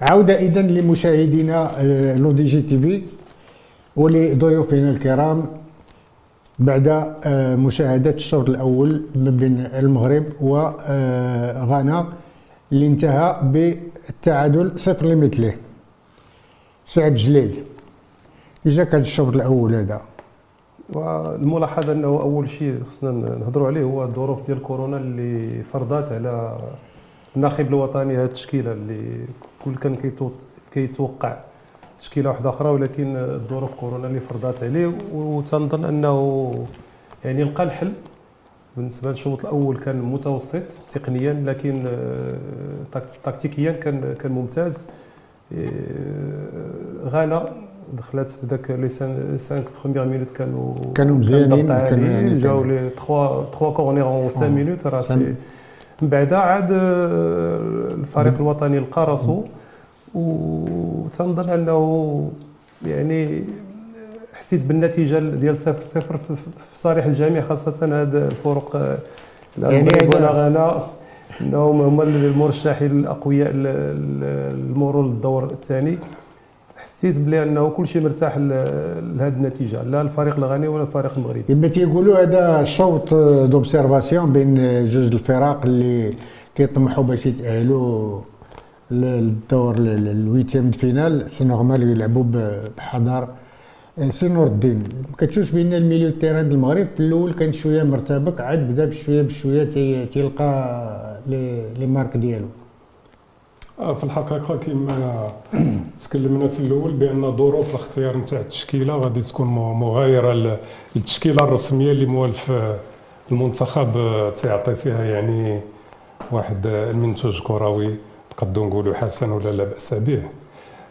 عودة إذا لمشاهدينا آه، لو دي جي تي في ولضيوفنا الكرام بعد آه، مشاهدة الشوط الأول ما بين المغرب وغانا اللي انتهى بالتعادل صفر لمثله. سعد جليل. إجا كان الشوط الأول هذا. والملاحظة أنه أول شيء خصنا نهضروا عليه هو الظروف ديال كورونا اللي فرضات على الناخب الوطني هذه التشكيلة اللي كل كان كيتوقع تشكيلة واحدة أخرى ولكن الظروف كورونا اللي فرضات عليه وتنظن أنه يعني لقى الحل. بالنسبة للشوط الأول كان متوسط تقنيا لكن آه، تك- تكتيكيا كان كان ممتاز. آه، غانا دخلت بداك les 5 premières minutes كانوا كانوا مزيانين، كانوا يعني جاو لي 3 3 corners en 5 آه. minutes راه من بعد عاد آه، الفريق الوطني لقى راسو وتنظن أنه يعني حسيت بالنتيجة ديال 0 0 في في صالح الجميع خاصة هذا الفرق آه، يعني المغرب ولا إنهم هما المرشحين الأقوياء للمرور للدور الثاني. حسيت بلي أنه كل شيء مرتاح لهذه النتيجة لا الفريق الغاني ولا الفريق المغربي. يما تيقولوا هذا شوط d'observation بين جوج الفرق اللي كيطمحوا باش يتأهلوا للدور ال- ال- ال huitième de finale. c'est normal يلعبوا بحذر سي نور الدين ما كتشوفش بأن ال milieu terrain المغرب في الأول كان شوية مرتبك عاد بدأ بشوية بشوية تي- تيلقى les marques ديالو. في الحقيقة كما تكلمنا في الأول بأن ظروف الاختيار نتاع التشكيلة غادي تكون مغايرة للتشكيلة الرسمية اللي موالف المنتخب تيعطي فيها يعني واحد المنتوج كروي نقدروا نقولوا حسن ولا لا بأس به.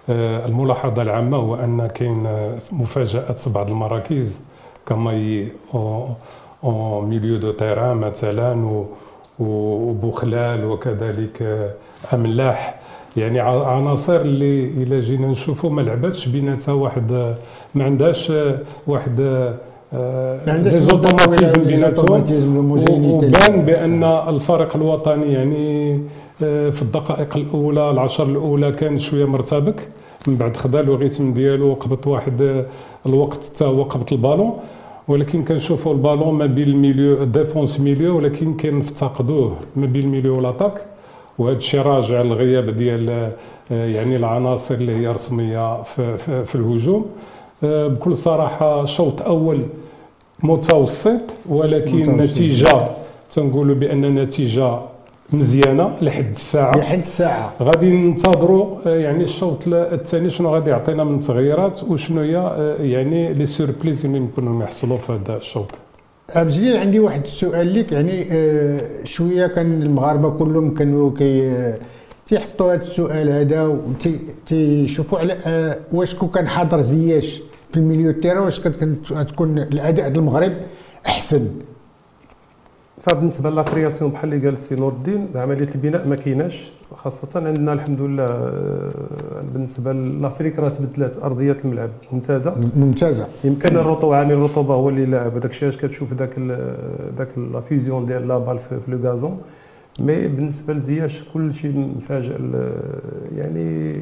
آه، الملاحظة العامة هو أن كاين مفاجآت بعض المراكز كما en milieu de terrain مثلا وبوخلال وكذلك آه، أملاح. يعني عناصر اللي الا جينا نشوفوا ما لعباتش بيناتها واحد آه، ما عندهاش آه، واحد ما عندهاش des automatismes بيناتهم. وبان بأن الفريق الوطني يعني آه، في الدقائق الأولى العشر الأولى كان شوية مرتبك. من بعد خدا ال rythme ديالو قبط واحد آه، الوقت حتى هو قبط البالون. ولكن كنشوفوا البالون ما بين ال milieu défense milieu ولكن كنفتقدوه ما بين ال milieu وال attaque وهذا الشيء راجع للغياب ديال آه، يعني العناصر اللي هي رسمية في, في, في الهجوم آه، بكل صراحة شوط أول متوسط ولكن متوسط. نتيجة تنقولوا بأن نتيجة مزيانة لحد الساعة. لحد الساعة. غادي ننتظروا آه، يعني الشوط الثاني شنو غادي يعطينا من تغييرات وشنو هي آه، يعني les surprises اللي يمكنوا يحصلوا في هذا الشوط. الجليل عندي واحد السؤال لك يعني آه، شوية كان المغاربة كلهم كانوا كي تيحطوا هذا السؤال هذا وتيشوفوا على واش كون كان حاضر زياش في ال milieu terrain واش كانت كانت تكون الأداء ديال المغرب أحسن؟ فبالنسبه la création بحال اللي قال السي نور الدين عملية البناء ما كايناش. خاصة عندنا الحمد لله آه، بالنسبة l'Afrique راه تبدلات أرضية الملعب ممتازة. ممتازة. يمكن الرطوبة عامل الرطوبة هو اللي لاعب هذاك الشيء اش كتشوف ذاك ال- ذاك la vision ديال la balle في le gazon mais بالنسبة لزياش كل شيء مفاجئ ال- يعني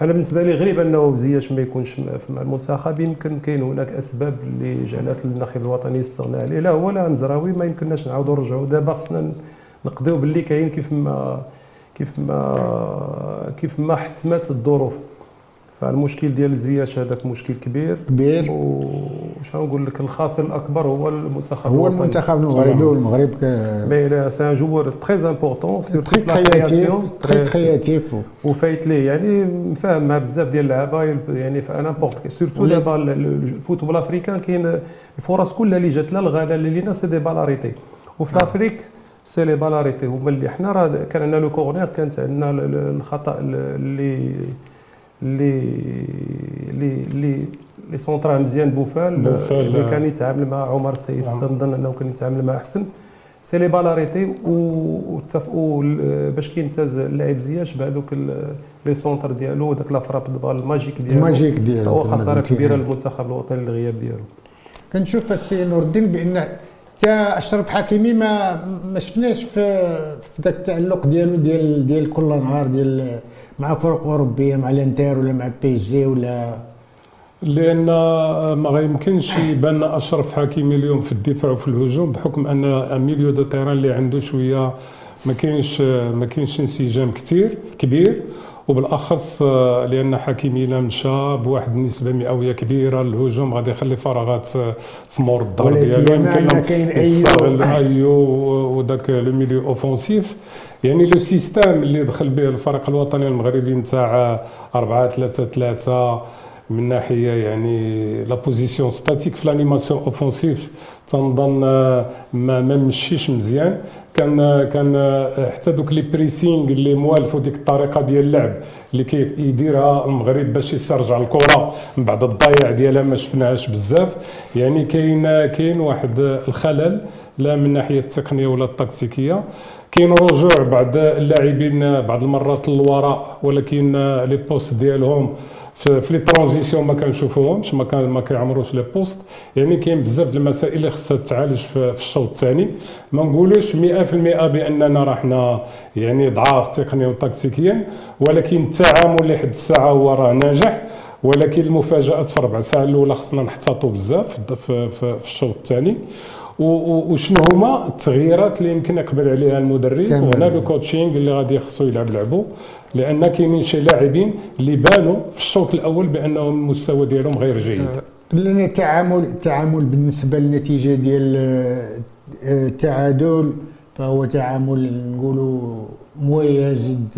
أنا بالنسبة لي غريب أنه زياش ما يكونش مع المنتخب. يمكن كاين هناك أسباب اللي جعلت الناخب الوطني يستغنى عليه. لا هو لا مزراوي ما يمكنناش نعاودوا نرجعوا دابا خصنا نقضيو باللي كاين كيف ما كيف ما كيف ما حتمت الظروف. فالمشكل ديال زياش هذاك مشكل كبير. كبير. وش نقول لك الخاسر الأكبر هو المنتخب هو. المنتخب المغربي والمغرب ك- mais c'est un joueur très important très créatif très créatif وفايت ليه يعني مفاهم مع بزاف ديال اللعابه يعني في ولا- دابا ال- ال- ال football africain كاين الفرص كلها اللي جات لا الغانا اللي لينا c'est des balles arrêtées وفي l'Afrique c'est les balles arrêtées هما اللي حنا راه كان عندنا le corner كانت عندنا ال- ال- الخطا اللي اللي اللي اللي les centres مزيان بوفال بوفال، اللي آه. كان يتعامل مع عمر السيس نعم. تنظن أنه كان يتعامل معاه أحسن c'est les balles arrêtées واتفقوا باش كيمتاز اللاعب زياش بهذوك les centres ديالو وداك la frappe de balle ال magique ديالو ال magique ديالو هو خسارة. كبيرة للمنتخب الوطني الغياب ديالو كنشوف السي نور الدين بأن تا أشرف حكيمي ما ما شفناش في في ذاك التألق ديالو ديال ديال كل نهار ديال مع فرق أوروبية مع الانتر ولا مع بي جي ولا؟ لأن ما غيمكنش يبان أشرف حكيمي اليوم في الدفاع وفي الهجوم بحكم أن milieu de terrain اللي عنده شوية ما كاينش ما كاينش انسجام كثير كبير. وبالأخص لأن حكيمي الا مشى بواحد النسبة مئوية كبيرة للهجوم غادي يخلي فراغات في مور الدار ديالو. يمكن يستغل أيو وذاك le milieu offensif. يعني le système اللي دخل به الفريق الوطني المغربي نتاع 4 3 3 من ناحية يعني la position statique في l'animation offensive تنظن ما ما مشيش مزيان. كان كان حتى دوك les pressings اللي موالفوا ديك الطريقة ديال اللعب اللي كيديرها المغرب باش يسترجع الكرة. من بعد الضياع ديالها ما شفناهاش بزاف. يعني كاين كاين واحد الخلل. لا من ناحية التقنية ولا التكتيكية. كاين رجوع بعض اللاعبين بعض المرات للوراء ولكن les postes ديالهم في les transitions ما كنشوفوهمش ما كان ما كيعمروش les postes. يعني كاين بزاف المسائل اللي خصها تعالج في, الشوط الثاني. ما نقولوش 100% بأننا راحنا يعني ضعاف تقنيا وتكتيكيا ولكن التعامل لحد الساعة هو راه ناجح. ولكن المفاجآت في ربع ساعة الأولى خصنا نحتاطوا بزاف في الشوط الثاني. وشنو هما التغييرات اللي يمكن يقبل عليها المدرب؟ وهنا لو كوتشينغ اللي غادي خصو يلعب لعبو. لأن كاينين شي لاعبين اللي بانوا في الشوط الأول بأنهم المستوى ديالهم غير جيد. آه، لأن التعامل التعامل بالنسبة للنتيجة ديال التعادل فهو تعامل نقولوا مويا جد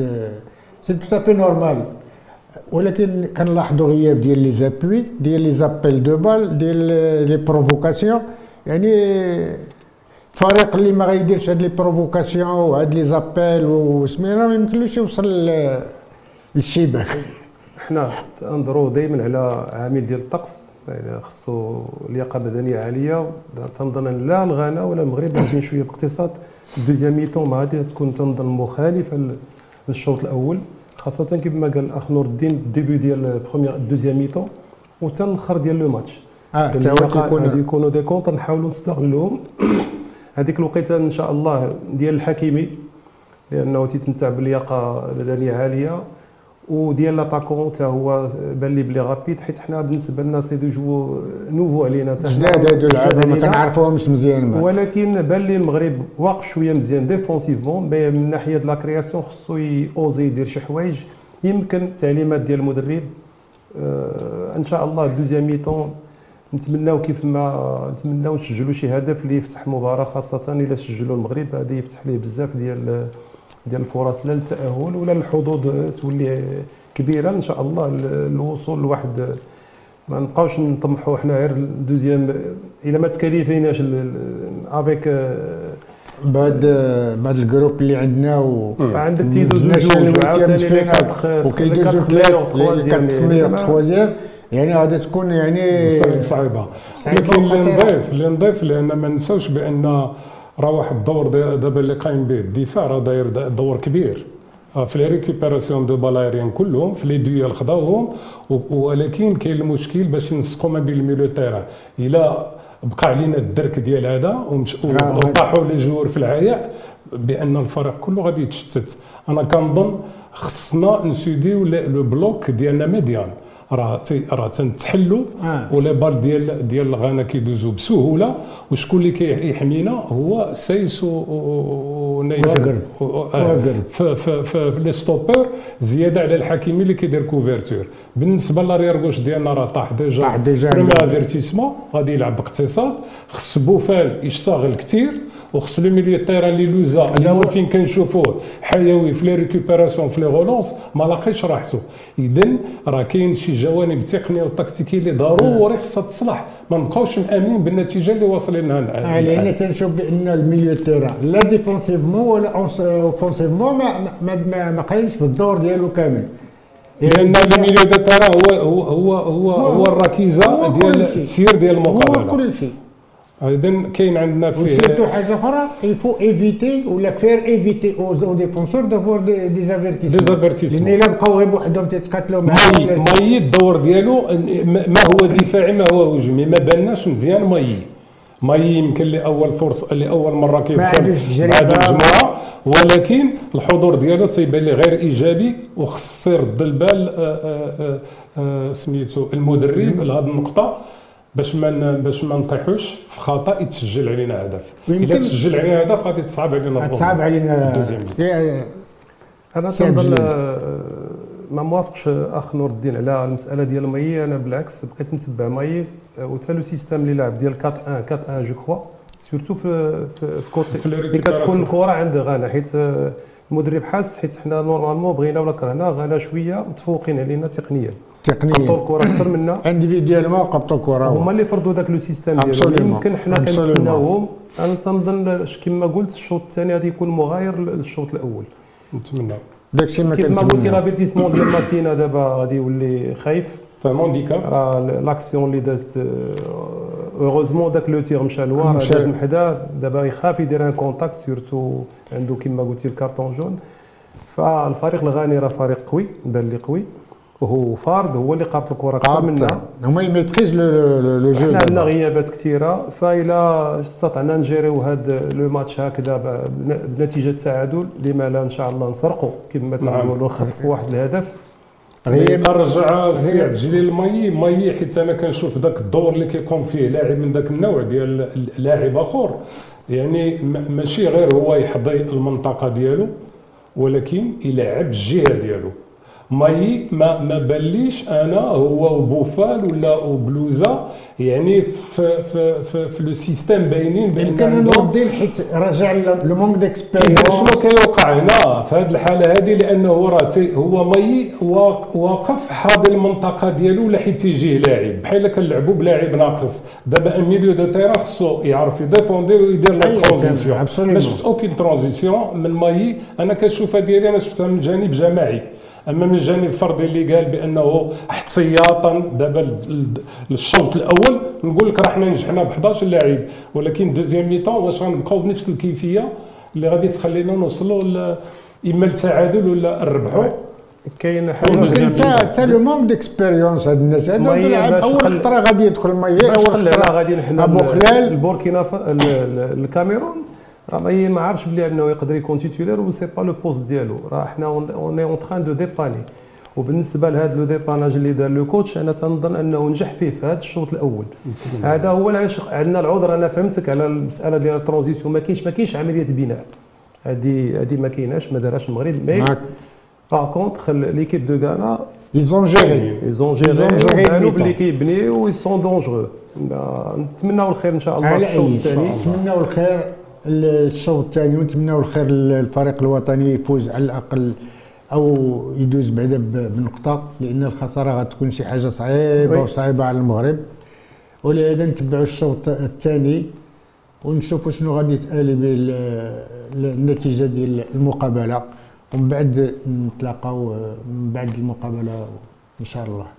c'est tout à fait normal ولكن كنلاحظوا غياب ديال les appuis ديال les appels de balle ديال les provocations يعني فريق اللي ما غيديرش هاد les provocations وهاد les appels وسمينا ما يمكنلوش يوصل للشباك حنا تنظروا دائما على عامل ديال الطقس يعني خصو لياقه بدنيه عالية تنظن لا الغانا ولا المغرب عندهم شوية باقتصاد. الدوزيام ميتون ما غادي تكون تنظن مخالفة للشوط الأول خاصة كيف ما قال الاخ نور الدين الديبي ديال بروميير دوزيام ميتون وتا الآخر ديال لو ماتش. آه غادي يكونوا دي كونتر نحاولوا نستغلوهم هذيك الوقيتة إن شاء الله ديال الحكيمي لأنه تيتمتع بلياقه بدنيه عالية وديال لاطاكون حتى هو بان لي بلي غابيد حيت حنا بالنسبة لنا سي دو جو نوفو علينا حتى جداد هادو اللعابه ما كنعرفوهمش مزيان ولكن بان لي المغرب واقف شوية مزيان défensivement من ناحية la création خصو aussi يدير شي حوايج. يمكن التعليمات ديال المدرب آه إن شاء الله deuxième mi-temps نتمناو كيف ما نتمناو نسجلوا شي هدف اللي يفتح مباراة خاصة إلا سجلوا المغرب. هذا يفتح ليه بزاف ديال ديال الفرص لا للتأهل ولا الحظوظ تولي كبيرة. إن شاء الله الوصول لواحد ما نبقاوش نطمحوا حنا غير deuxième. إلا ما ت qualifiéيناش avec بعد بعد ال groupe اللي عندنا و عندك تيدوز جوج وعاوتاني وكيدوزو ثلاث يعني غادي تكون يعني صعيبة. لكن اللي نضيف اللي نضيف لأن ما ننساوش بأن راه واحد الدور دابا اللي قايم به الدفاع راه داير دور كبير. آه، في les récupérations de balles aériennes كلهم في les duels خداوهم ولكن كاين المشكل باش نسقوا ما بين ال milieu terrain إلا بقى علينا الدرك ديال هذا وطاحوا les joueurs في العياء بأن الفريق كله غادي يتشتت. أنا كنظن خصنا ن soudéيو le bloc ديالنا médian. راه راه تنتحلوا آه. و les balles ديال ديال الغانا كيدوزوا بسهولة. وشكون اللي كيحمينا هو سايس و نيفر في les stoppeurs زيادة على الحكيمي اللي كيدير couverture بالنسبة l'arrière gauche ديالنا راه طاح déjà. طاح déjà premier avertissement غادي يلعب باقتصاد. خص بوفال يشتغل كثير وخص le milieu terrain اللي لوزا اللي فين كنشوفوه. حيوي في les récupérations في les relances ما لاقيش راحته اذا راه كاين شي جوانب تقنية وتكتيكية اللي ضروري خصها تصلح. ما نبقاوش مآمنين بالنتيجة اللي واصلين لها الآن. لأن تنشوف بأن ال milieu terrain لا défensivement ولا offensivement ما ما ما قايمش بالدور ديالو كامل. لأن ال milieu de terrain هو هو هو هو, هو الركيزه ديال التسيير ديال المقابلة. هو كل شيء. اذا كاين عندنا فيه. و surtout حاجة أخرى il faut éviter ولا faire éviter aux défenseurs d'avoir des des avertissements des avertissements لأن الا بقاو غير بوحدهم تيتقاتلوا مع ماي الدور ديالو ما هو دفاعي ما هو هجومي ما باناش مزيان ماي ماي يمكن لاول فرصه لاول مره كيدخل. مع المجموعه ولكن الحضور ديالو تيبان لي غير ايجابي وخص يرد البال سميتو المدرب لهذه النقطه باش ما باش ما نطيحوش في خطأ يتسجل علينا هدف. اذا تسجل علينا هدف غادي تصعب علينا. تصعب علينا أنا تنظن الجليل. آه، ما موافقش أخ نور الدين على المسألة ديال ماي أنا بالعكس بقيت نتبع ماي آه، وتا le système اللي لعب ديال 4 1 4 1 je crois surtout في في, في côté في ملي كتكون الكره عند غانا. حيت آه، المدرب حاس حيت حنا normalement بغينا ولا كرهنا غانا شوية متفوقين علينا تقنيا. قبطوا تقنيا الكره أكثر منا individuellement قبطوا الكره هما اللي فرضوا ذاك le système ديالهم. يمكن حنا. كنتسناوهم أنا تنظن كما قلت الشوط الثاني غادي يكون مغاير للشوط الأول. نتمنى. داكشي ما كيف ما قلتي كنتمنى l'avertissement ديال ماسينا دابا غادي يولي خايف. c'est un handicap راه l'action اللي دازت heureusement داك le tir مشى لوار مشى. داز من حدا دابا يخاف يدير un contact surtout عنده كما قلتي ال carton jaune فالفريق الغاني راه فريق قوي بان لي قوي. وهو فارد هو اللي قابط الكرة أكثر منا هما ي maîtrise le jeu حنا عندنا. غيابات كثيرة فإلا استطعنا ن géréيو هذا le match هكذا بنتيجة تعادل لما لا إن شاء الله نسرقوا كما نعم. تنقولوا نخطفوا واحد الهدف. غير نرجع السي عبد الجليل ماي ماي حيت أنا كنشوف ذاك الدور اللي كيقوم فيه لاعب من ذاك النوع ديال لاعب آخر. يعني ماشي غير هو يحظي المنطقة ديالو ولكن يلعب الجهة ديالو. ماي ما ما باليش أنا هو وبوفال ولا وبلوزا يعني في في في, في le système باينين بان يمكن عندهم نردين حيت راجع le manque إذا d'expérience. شنو كيوقع هنا؟ في هذه الحالة هذه لأنه راه هو واق- واقف حاضر المنطقة ديالو ولا حيت يجيه لاعب. بحال كنلعبوا بلاعب ناقص. دابا un milieu de terrain خصو يعرف ي défendre ويدير la أيوة، transition. ما شفت aucune transition من ماي أنا كنشوفها ديالي أنا شفتها من جانب جماعي. أما من الجانب الفردي اللي قال بأنه احتياطا دابا للشوط الأول نقول لك راه حنا نجحنا ب 11 لاعب ولكن deuxième mi-temps واش غنبقاو بنفس الكيفية اللي غادي تخلينا نوصلوا إما التعادل ولا الربحوا كاين حاجة انت حتى le manque d'expérience هاد الناس. هادو أول خطرة غادي يدخل ماي باش أول خطرة غادي نحن أبو خلال. البوركينا الكاميرون. راه ما عارفش بلي انه يقدر يكون titulaire و c'est pas le poste ديالو راه حنا on est en train de dépanner وبالنسبه لهذا le dépannage اللي دار le coach أنا تنظن أنه نجح فيه في هذا الشوط الأول. هذا هو العلاش عندنا العذر أنا فهمتك على المسألة ديال ال transition. ما كاينش ما كاينش عملية بناء. هذه هذه ما كايناش ما دارهاش المغرب. mais par contre l'équipe de غانا ils ont géré ils ont Ils ont géré géré وبانوا le باللي mi-temps. كيبنيو و ils sont dangereux نتمناو الخير ان شاء الله الشوط الثاني نتمناو الخير الشوط الثاني ونتمناو الخير للفريق الوطني يفوز على الأقل أو يدوز بعدا بنقطة لأن الخسارة غتكون شي حاجة صعيبة. وصعيبة على المغرب. ولهذا نتبعوا الشوط الثاني ونشوفوا شنو غادي يتالي به ال- النتيجة ديال المقابلة. ومن بعد نتلاقاو من بعد المقابلة إن شاء الله.